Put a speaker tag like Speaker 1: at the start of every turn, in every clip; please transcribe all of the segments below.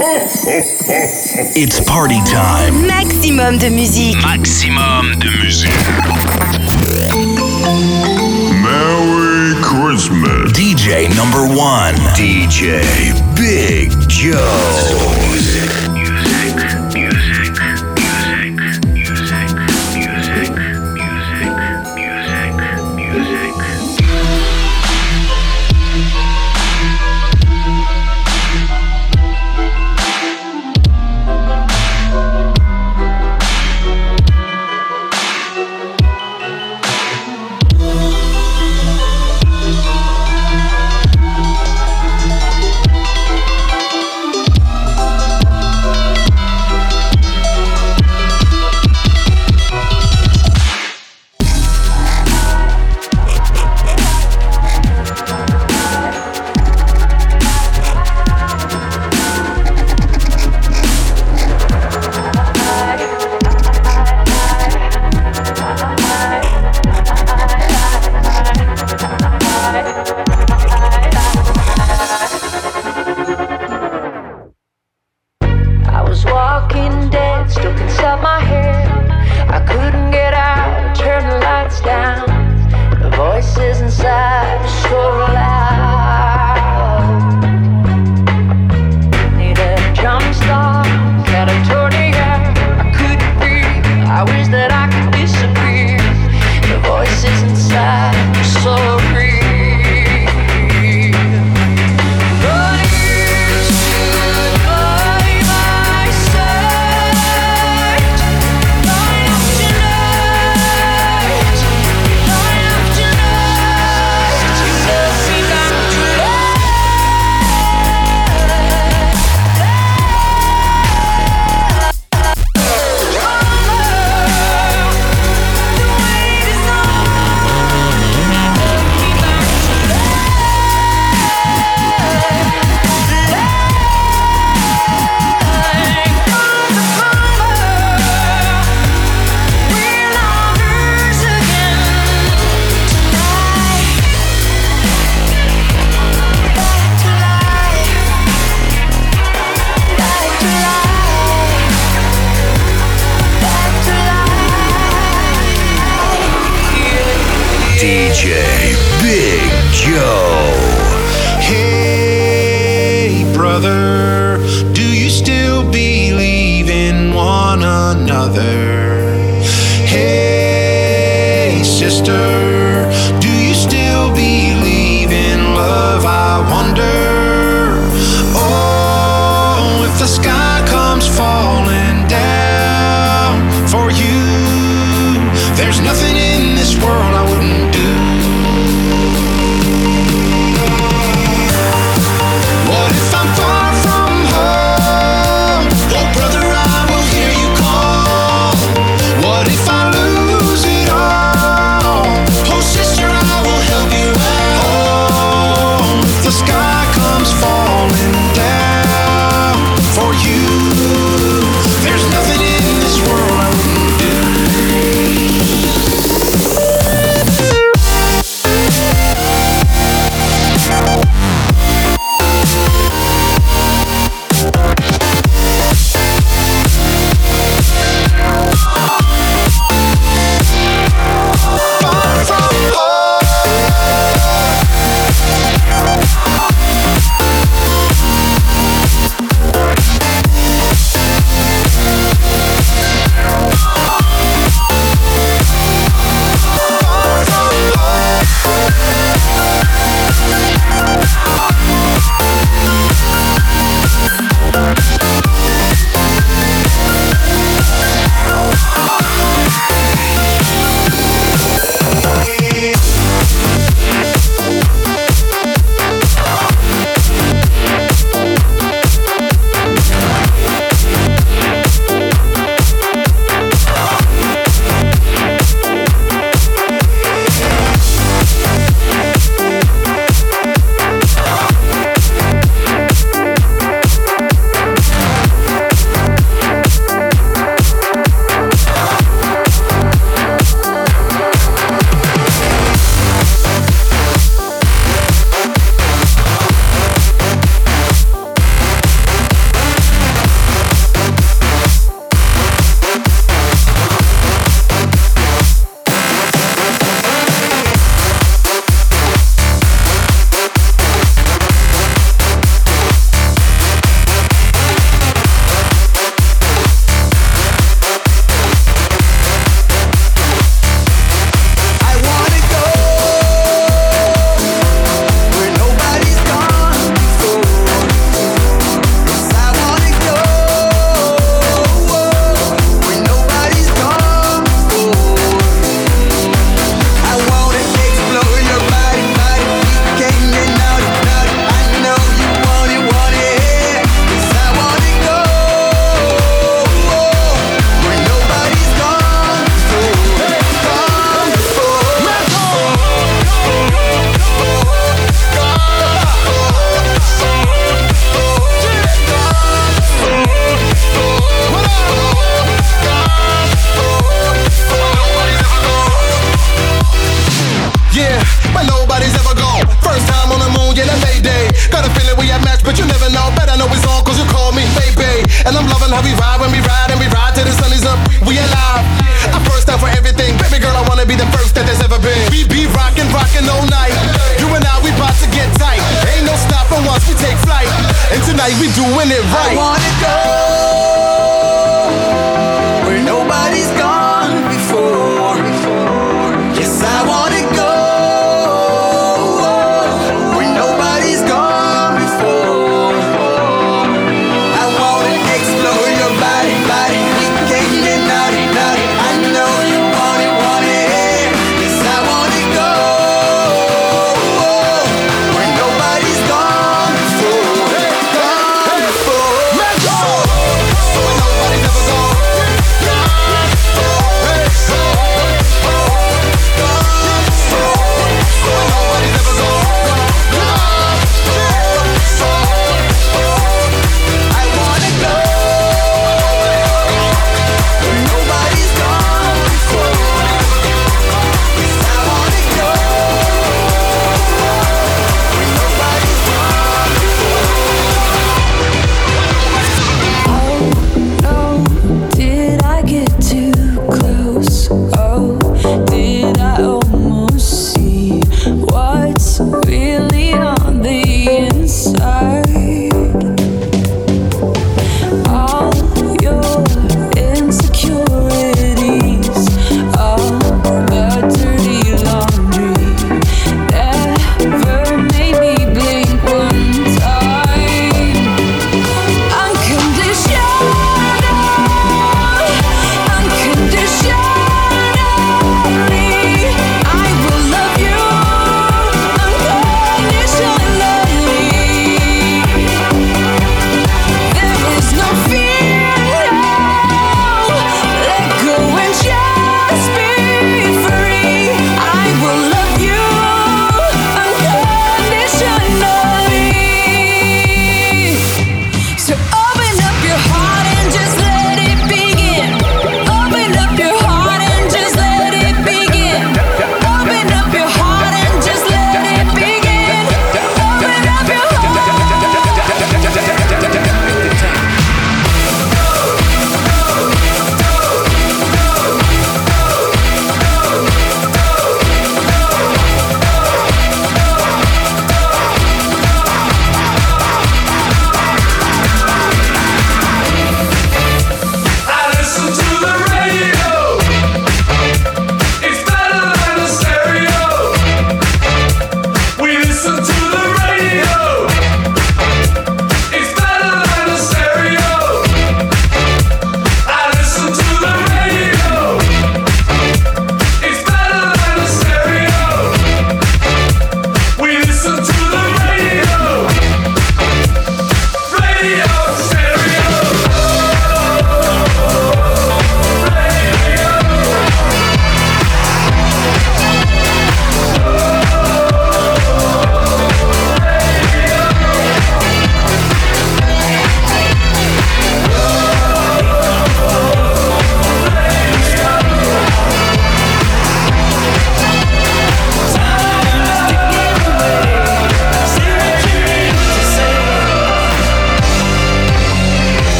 Speaker 1: It's party time.
Speaker 2: Maximum de musique.
Speaker 1: Maximum de musique.
Speaker 3: Merry Christmas.
Speaker 1: DJ number one.
Speaker 3: DJ Big Joe.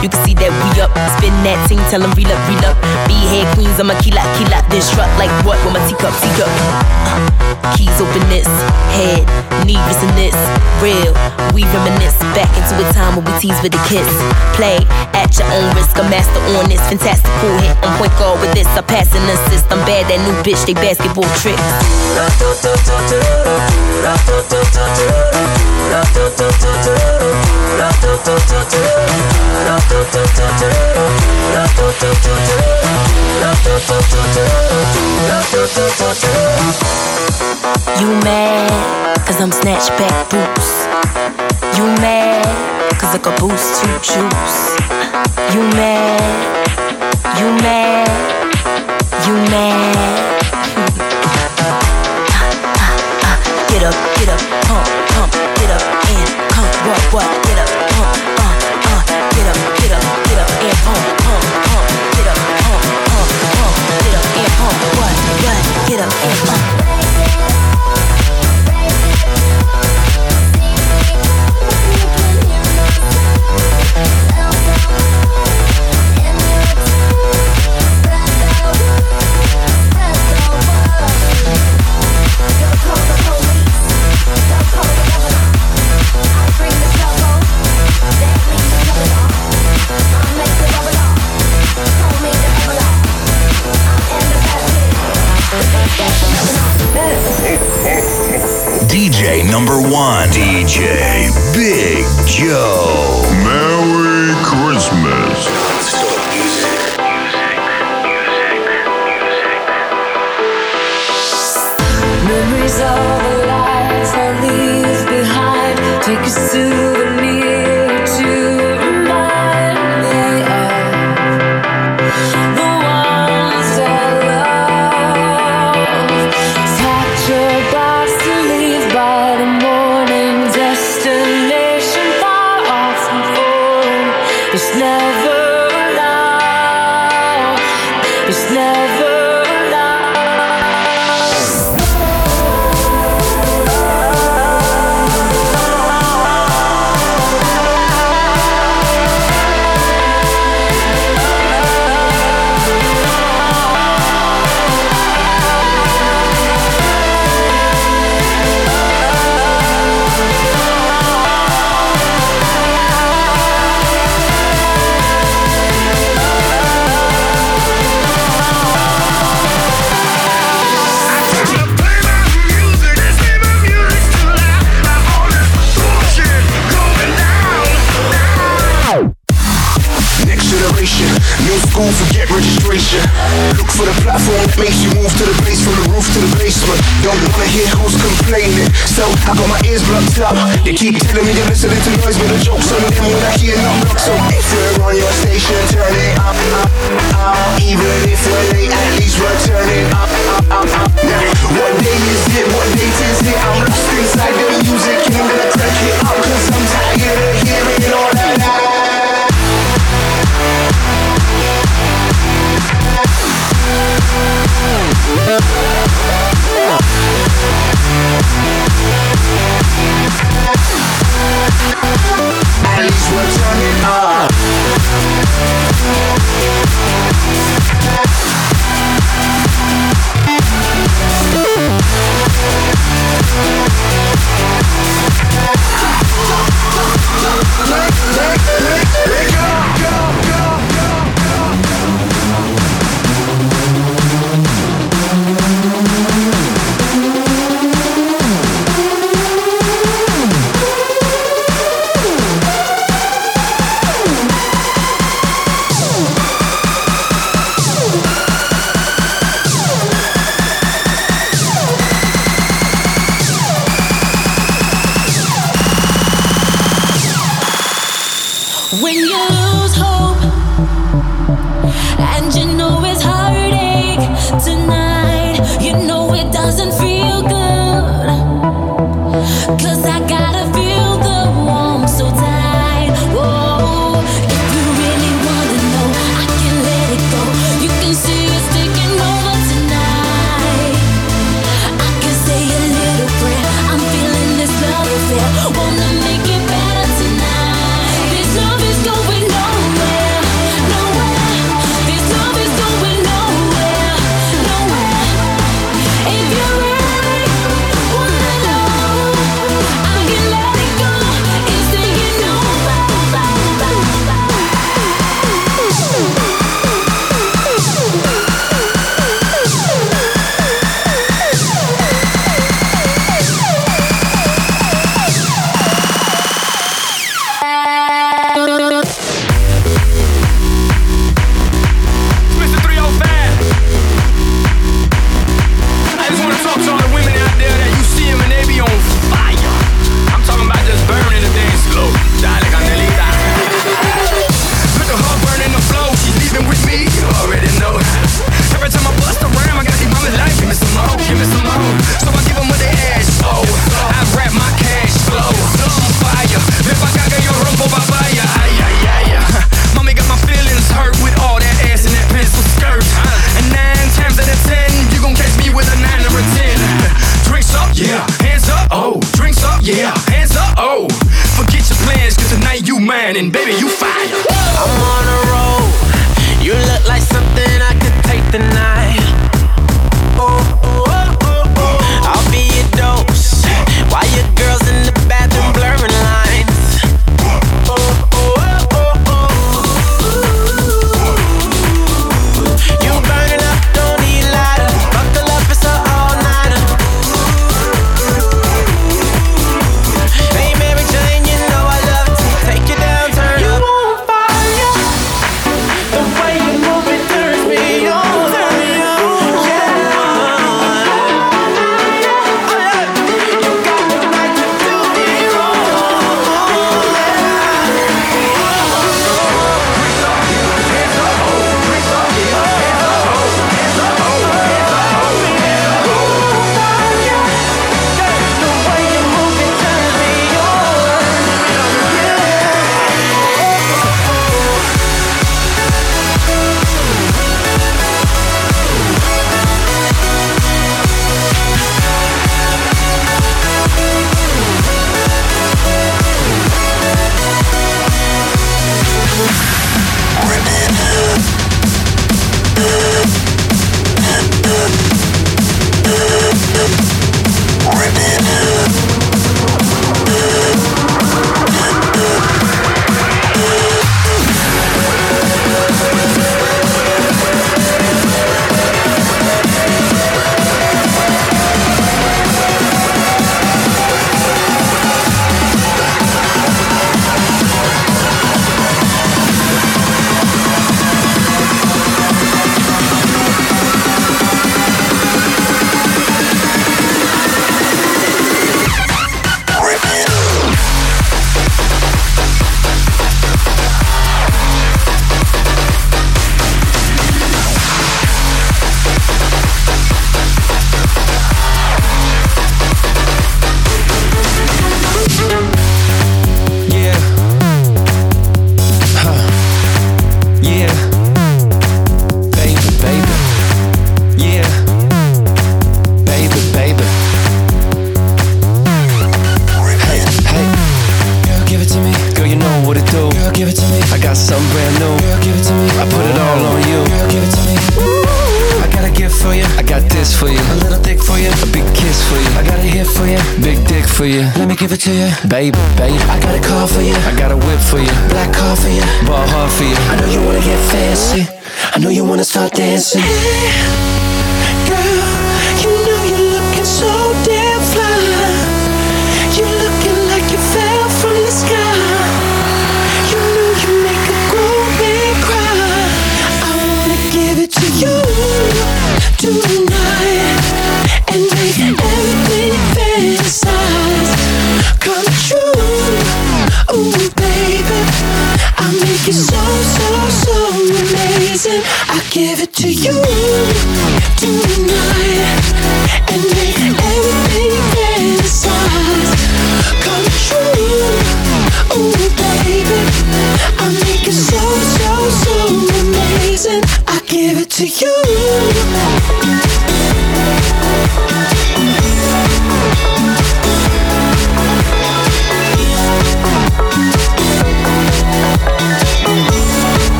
Speaker 2: You
Speaker 4: can see that we up. Spin that thing, tell them reel up, reel up. Be head queens, I'm a killer, killer. Disrupt like what with my teacup, teacup. Uh, keys open this, head, knee in this. Real, we reminisce back into a time when we tease with the kiss. Play at your own risk, a master on this. Fantastic, cool hit on point guard with this. I pass and assist. I'm bad, that new bitch, they basketball tricks. You mad, cause I'm snatch back boots. You mad, cause I got boost to juice. You mad, you mad, you mad. get up, get up, pump, pump, get up and come, what, what, get up, get up and pump.
Speaker 1: DJ number one.
Speaker 3: DJ Big Joe. Merry Christmas.
Speaker 5: Memories of the lives I leave behind. Take a souvenir
Speaker 2: keep telling me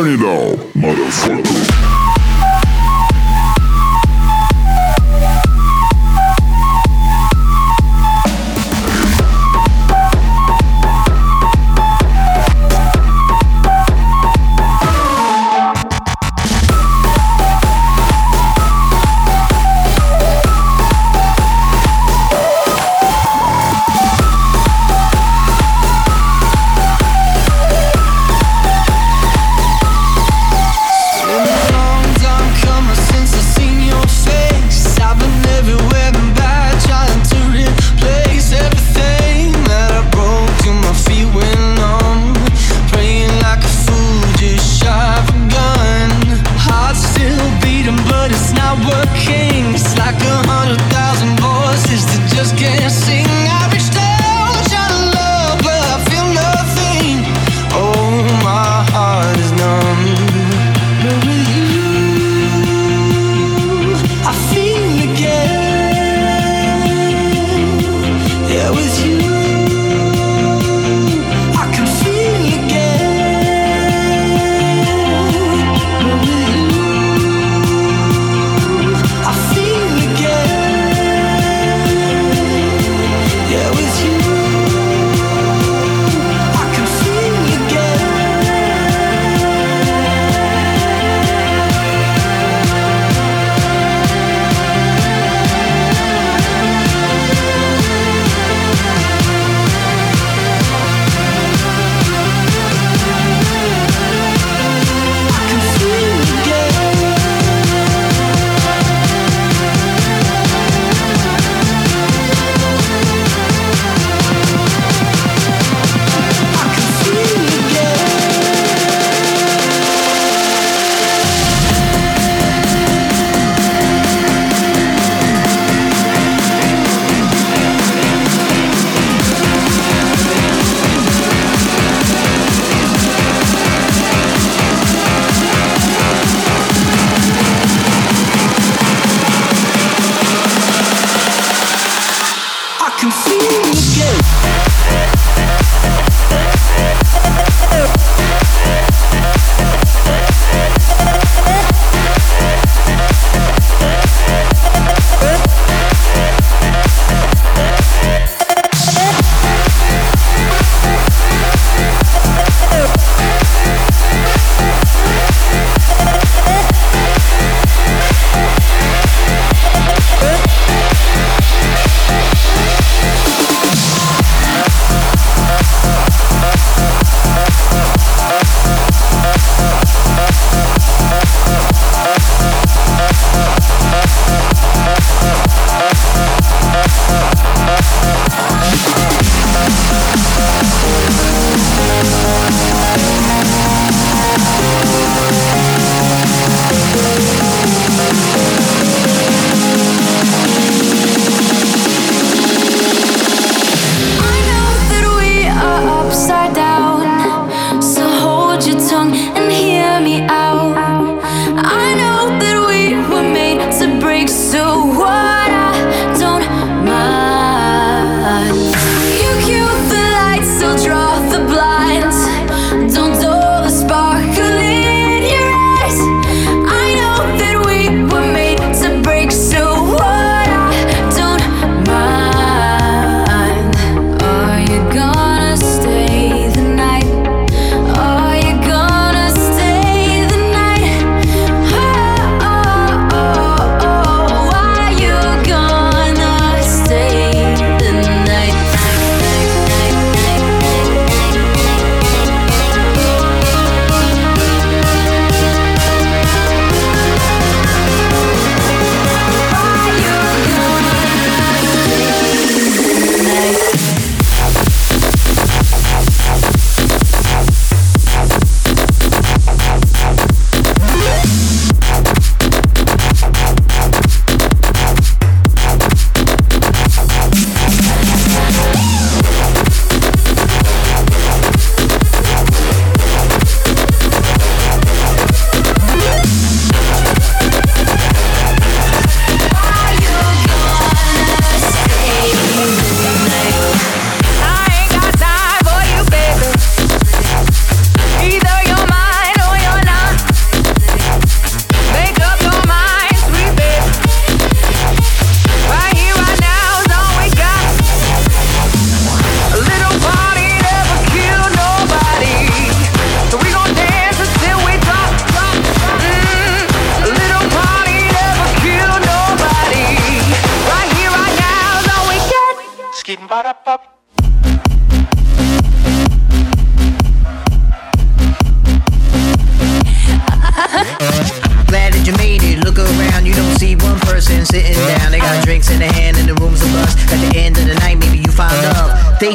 Speaker 2: Turn it up,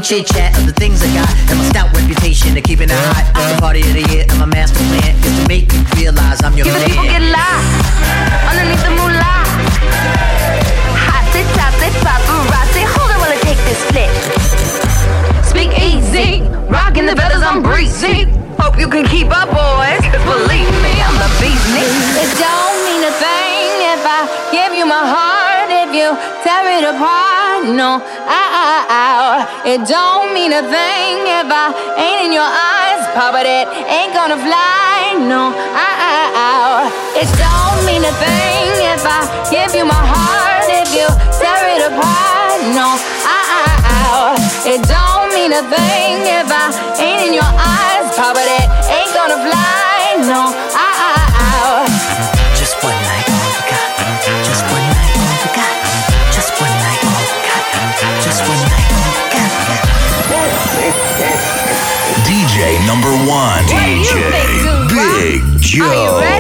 Speaker 6: chit chat. It
Speaker 5: don't mean a thing if I ain't in your eyes, Papa. That ain't gonna fly, no. I, It don't mean a thing if I give you my heart, if you tear it apart, no. I, It don't mean a thing if I ain't in your eyes, Papa. That ain't gonna fly, no. I,
Speaker 6: one.
Speaker 1: DJ
Speaker 7: Big Joe.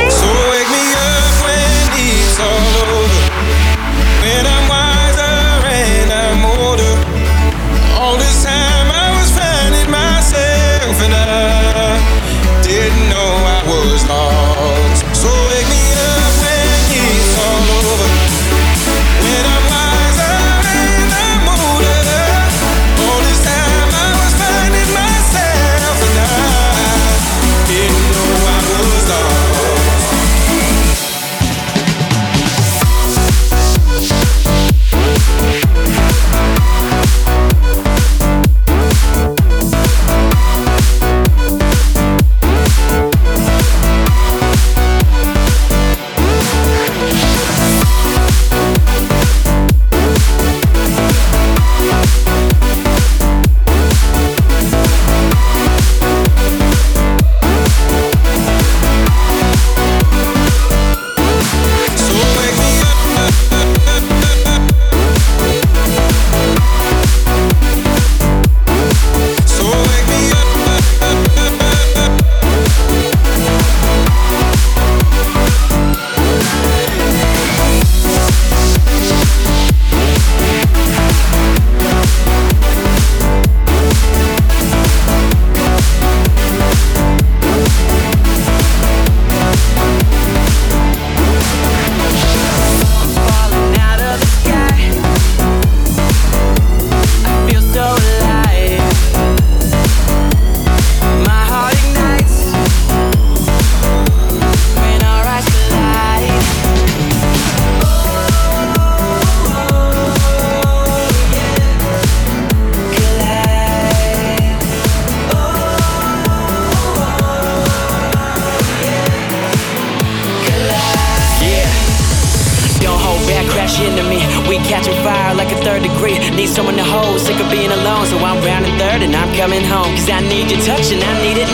Speaker 8: need your touch and I need it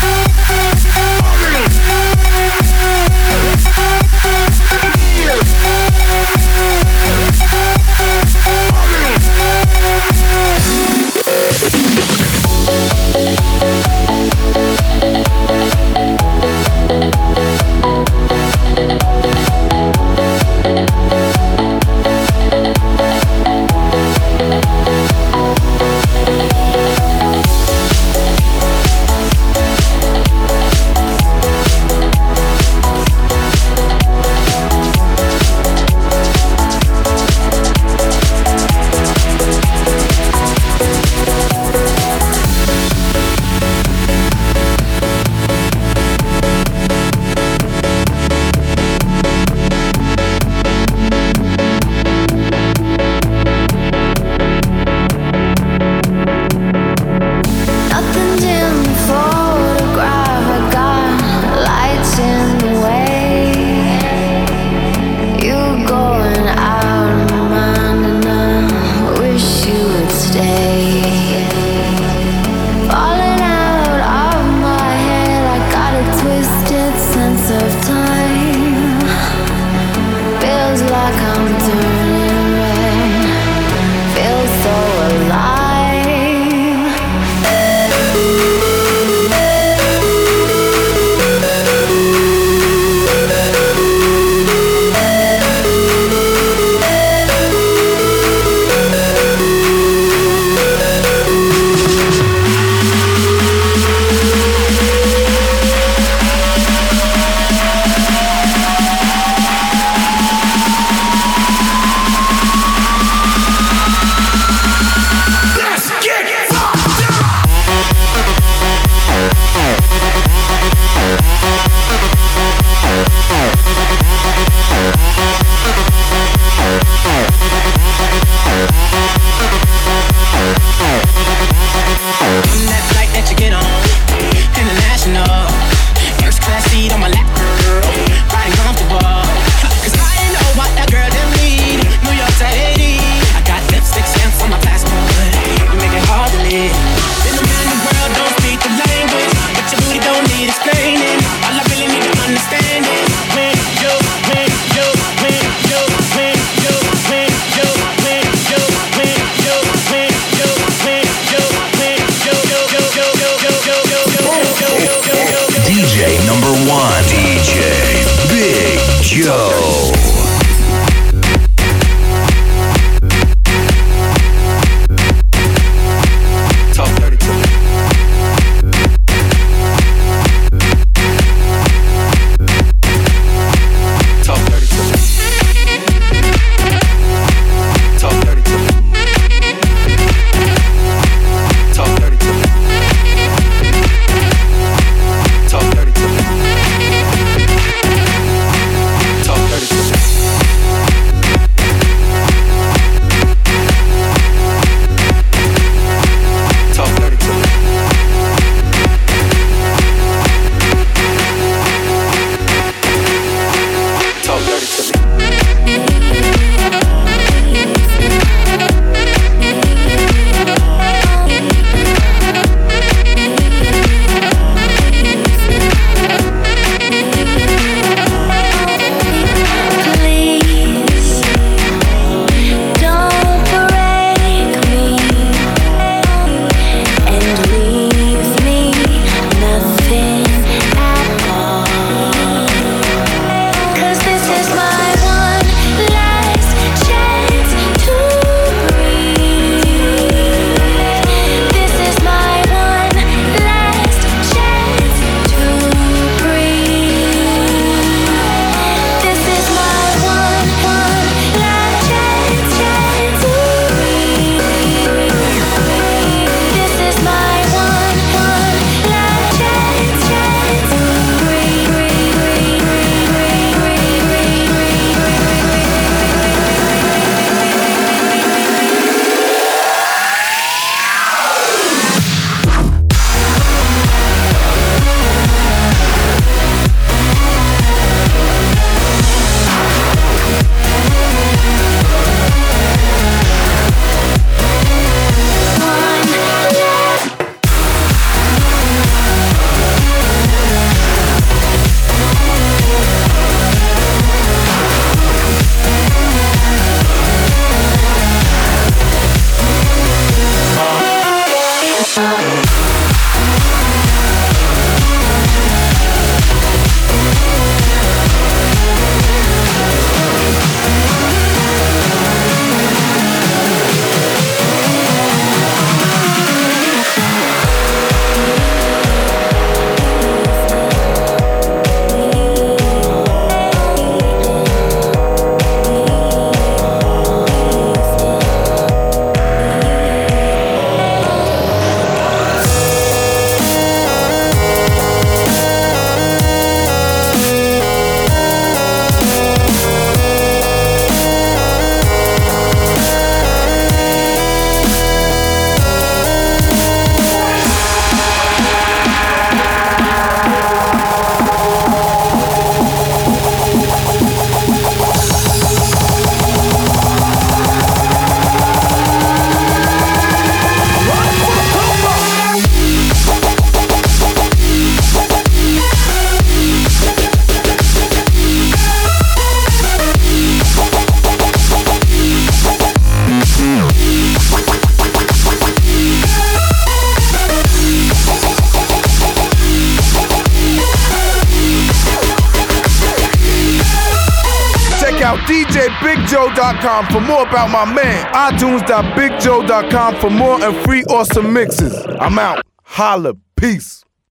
Speaker 5: Thank
Speaker 9: More about my man. iTunes.BigJoe.com for more and free awesome mixes. I'm out. Holla. Peace.